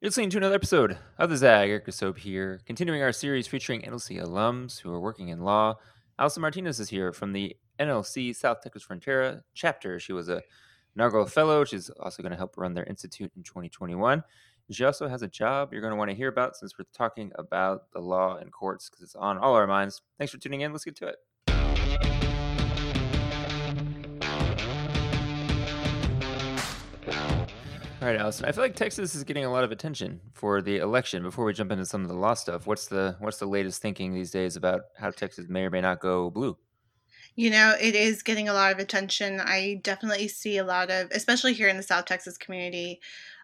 You're listening to another episode of the Zag. Eric here, continuing our series featuring NLC alums who are working in law. Alyson Martinez is here from the NLC South Texas Frontera chapter. She was a inaugural fellow. She's also going to help run their institute in 2021. She also has a job you're going to want to hear about since we're talking about the law and courts because it's on all our minds. Thanks for tuning in. Let's get to it. All right, Alyson. I feel like Texas is getting a lot of attention for the election. Before we jump into some of the law stuff, what's the what's the latest thinking these days about how Texas may or may not go blue? You know, it is getting a lot of attention. I definitely see a lot of, especially here in the South Texas community,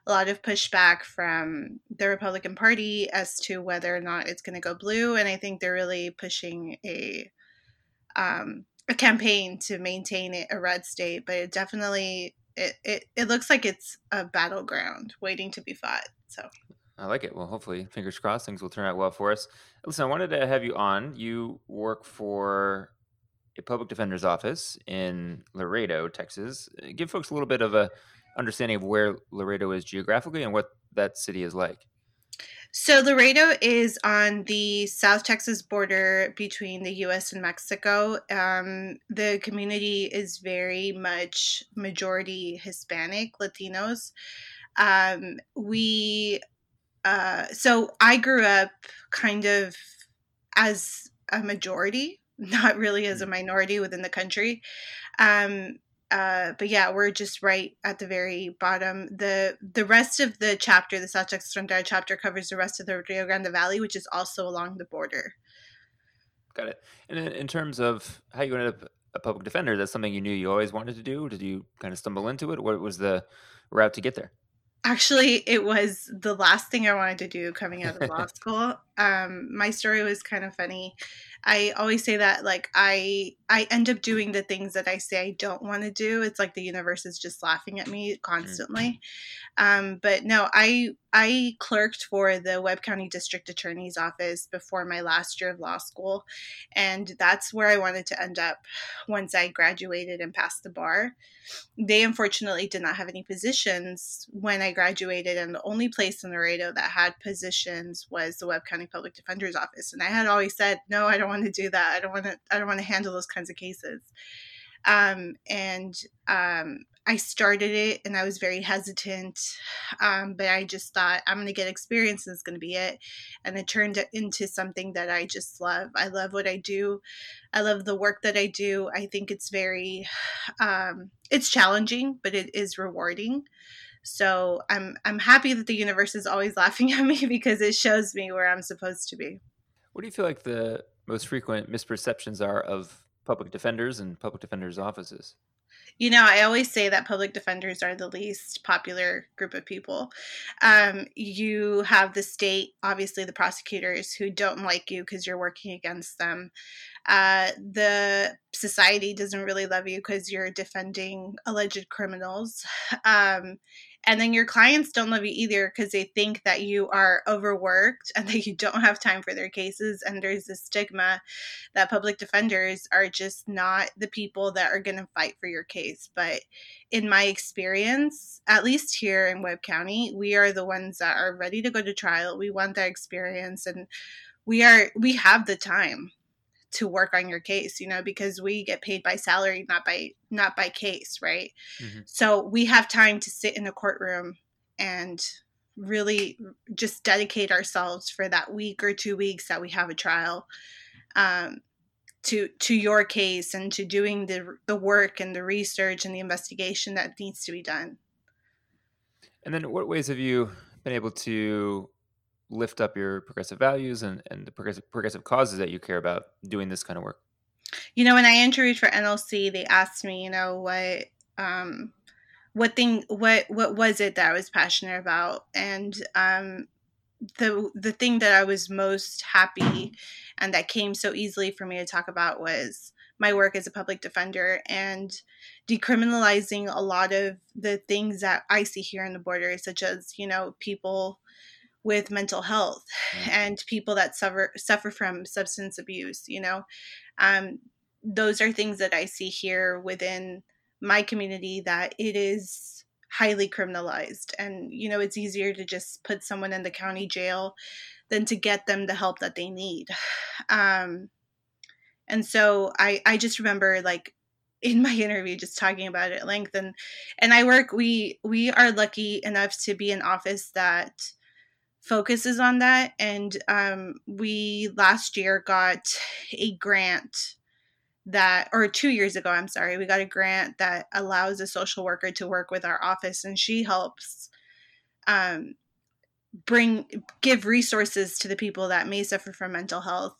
a lot of pushback from the Republican Party as to whether or not it's going to go blue, and I think they're really pushing a um, a campaign to maintain it a red state. But it definitely it, it, it looks like it's a battleground waiting to be fought. So I like it. Well, hopefully, fingers crossed, things will turn out well for us. Listen, I wanted to have you on. You work for a public defender's office in Laredo, Texas. Give folks a little bit of a understanding of where Laredo is geographically and what that city is like. So Laredo is on the South Texas border between the U.S. and Mexico. Um, the community is very much majority Hispanic, Latinos. Um, we, uh, so I grew up kind of as a majority, not really as a mm. minority within the country. Um, uh, but yeah, we're just right at the very bottom. the The rest of the chapter, the South Texas Frontera chapter, covers the rest of the Rio Grande Valley, which is also along the border. Got it. And in terms of how you ended up a public defender, that's something you knew you always wanted to do. Did you kind of stumble into it? What was the route to get there? Actually, it was the last thing I wanted to do coming out of law school. Um, my story was kind of funny. I always say that like I I end up doing the things that I say I don't want to do. It's like the universe is just laughing at me constantly. Um, but no, I I clerked for the Webb County District Attorney's Office before my last year of law school, and that's where I wanted to end up once I graduated and passed the bar. They unfortunately did not have any positions when I graduated, and the only place in Laredo that had positions was the Webb County Public Defender's Office. And I had always said, no, I don't want to do that. I don't want to. I don't want to handle those kinds of cases. Um, and um, I started it and I was very hesitant, um, but I just thought I'm going to get experience and it's going to be it. And it turned into something that I just love. I love what I do. I love the work that I do. I think it's very, um, it's challenging, but it is rewarding. So I'm I'm happy that the universe is always laughing at me because it shows me where I'm supposed to be. What do you feel like the most frequent misperceptions are of public defenders and public defenders' offices? You know, I always say that public defenders are the least popular group of people. Um, you have the state, obviously, the prosecutors who don't like you because you're working against them. Uh, the society doesn't really love you because you're defending alleged criminals. Um, and then your clients don't love you either because they think that you are overworked and that you don't have time for their cases. And there's this stigma that public defenders are just not the people that are going to fight for your case. But in my experience, at least here in Webb County, we are the ones that are ready to go to trial. We want that experience and we are we have the time to work on your case you know because we get paid by salary not by not by case right mm-hmm. so we have time to sit in a courtroom and really just dedicate ourselves for that week or two weeks that we have a trial um, to to your case and to doing the the work and the research and the investigation that needs to be done and then what ways have you been able to lift up your progressive values and, and the progressive progressive causes that you care about doing this kind of work? You know, when I interviewed for NLC, they asked me, you know, what um, what thing what what was it that I was passionate about, and um, the the thing that I was most happy and that came so easily for me to talk about was my work as a public defender and decriminalizing a lot of the things that I see here in the border, such as you know people with mental health mm. and people that suffer suffer from substance abuse you know um, those are things that i see here within my community that it is highly criminalized and you know it's easier to just put someone in the county jail than to get them the help that they need um and so i i just remember like in my interview just talking about it at length and and i work we we are lucky enough to be an office that focuses on that and um we last year got a grant that or two years ago i'm sorry we got a grant that allows a social worker to work with our office and she helps um, bring give resources to the people that may suffer from mental health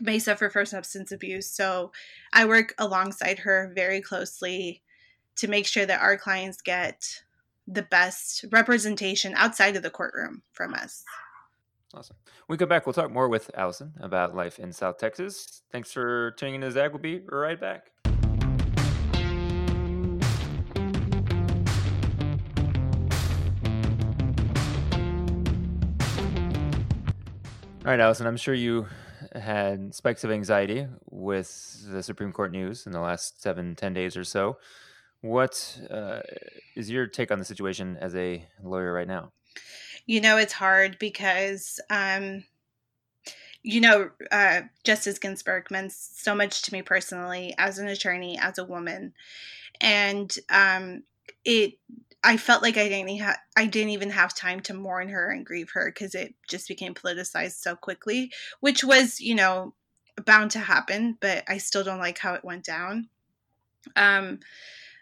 may suffer from substance abuse. So i work alongside her very closely to make sure that our clients get the best representation outside of the courtroom from us Awesome. When we come back, we'll talk more with Alyson about life in South Texas. Thanks for tuning in to Zag. We'll be right back. All right, Alyson, I'm sure you had spikes of anxiety with the Supreme Court news in the last seven, ten days or so. What uh, is your take on the situation as a lawyer right now? you know it's hard because um you know uh justice ginsburg meant so much to me personally as an attorney as a woman and um it I felt like I didn't ha- I didn't even have time to mourn her and grieve her because it just became politicized so quickly, which was you know bound to happen. But I still don't like how it went down. Um,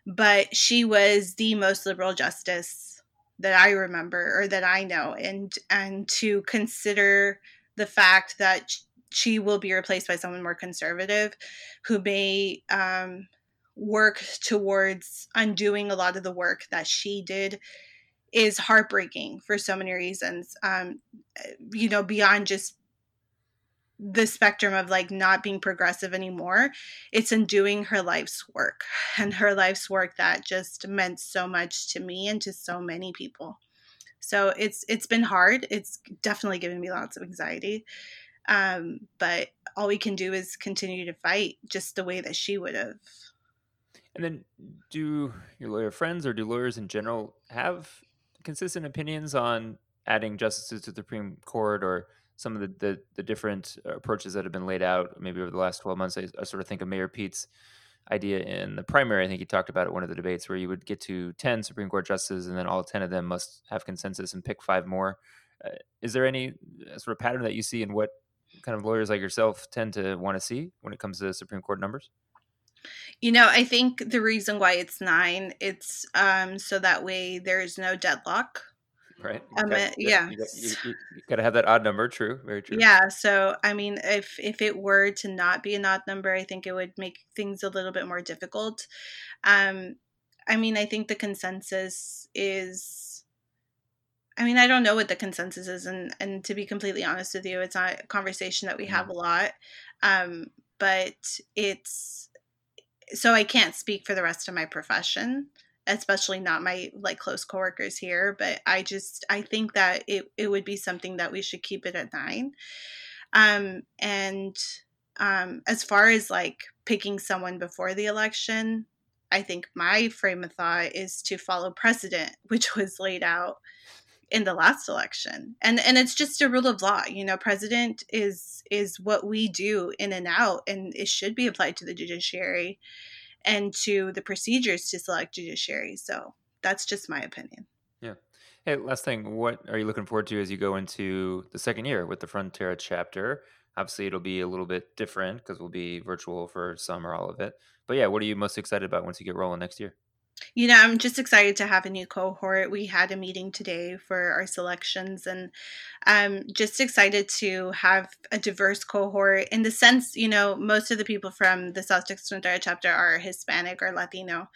but she was the most liberal justice that I remember or that I know, and and to consider the fact that she will be replaced by someone more conservative, who may um, work towards undoing a lot of the work that she did is heartbreaking for so many reasons. Um, you know, beyond just the spectrum of like not being progressive anymore it's in doing her life's work and her life's work that just meant so much to me and to so many people. So it's it's been hard. It's definitely given me lots of anxiety um, but all we can do is continue to fight just the way that she would have. And then do your lawyer friends or do lawyers in general have consistent opinions on adding justices to the supreme court or some of the, the, the different approaches that have been laid out maybe over the last 12 months. I, I, sort of think of Mayor Pete's idea in the primary. I think he talked about it one of the debates where you would get to 10 Supreme Court justices and then all 10 of them must have consensus and pick five more. Uh, is there any uh, sort of pattern that you see in what kind of lawyers like yourself tend to want to see when it comes to Supreme Court numbers? You know, I think the reason why it's nine, it's um, so that way there's no deadlock right? Um, okay. yeah. You, you, you, you, gotta have that odd number. True. Very true. Yeah. So, I mean, if if it were to not be an odd number, I think it would make things a little bit more difficult. Um, I mean, I think the consensus is. I mean, I don't know what the consensus is, and and to be completely honest with you, it's not a conversation that we have mm-hmm. a lot. Um, but it's so I can't speak for the rest of my profession especially not my like close coworkers here but i just i think that it, it would be something that we should keep it at nine. Um and um as far as like picking someone before the election i think my frame of thought is to follow precedent which was laid out in the last election. And and it's just a rule of law you know president is is what we do in and out and it should be applied to the judiciary and to the procedures to select judiciary. So that's just my opinion. Yeah. Hey, last thing, what are you looking forward to as you go into the second year with the Frontera chapter? Obviously, it'll be a little bit different because we'll be virtual for some or all of it. But yeah, what are you most excited about once you get rolling next year? You know, I'm just excited to have a new cohort. We had a meeting today for our selections, and I'm just excited to have a diverse cohort in the sense, you know, most of the people from the South Texas Frontera chapter are Hispanic or Latino,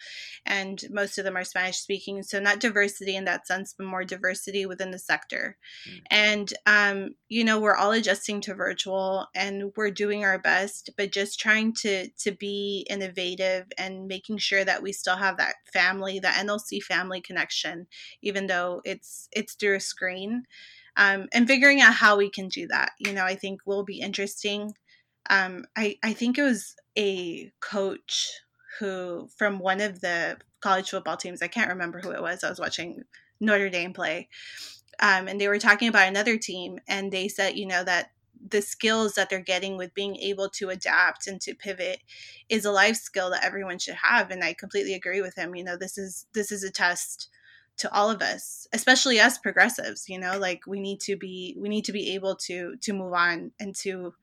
and most of them are Spanish speaking. So, not diversity in that sense, but more diversity within the sector. Mm-hmm. And, um, you know, we're all adjusting to virtual and we're doing our best, but just trying to, to be innovative and making sure that we still have that family, the NLC family connection, even though it's it's through a screen. Um, and figuring out how we can do that, you know, I think will be interesting. Um, I I think it was a coach who from one of the college football teams. I can't remember who it was. I was watching Notre Dame play. Um, and they were talking about another team, and they said, you know, that the skills that they're getting with being able to adapt and to pivot is a life skill that everyone should have and i completely agree with him you know this is this is a test to all of us especially us progressives you know like we need to be we need to be able to to move on and to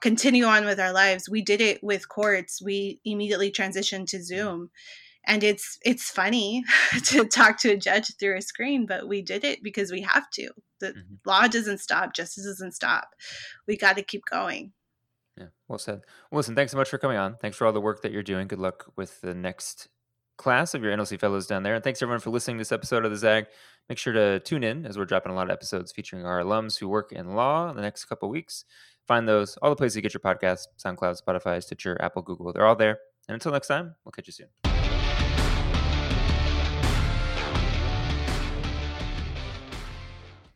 continue on with our lives. We did it with courts. We immediately transitioned to mm. zoom and it's it's funny to talk to a judge through a screen but we did it because we have to. The mm-hmm. law doesn't stop justice doesn't stop. We got to keep going. Yeah well said. Well, listen thanks so much for coming on. Thanks for all the work that you're doing. Good luck with the next class of your NLC fellows down there. And thanks everyone for listening to this episode of the zag. Make sure to tune in as we're dropping a lot of episodes featuring our alums who work in law in the next couple weeks. Find those all the places you get your podcasts soundcloud spotify stitcher apple google they're all there. And until next time we'll catch you soon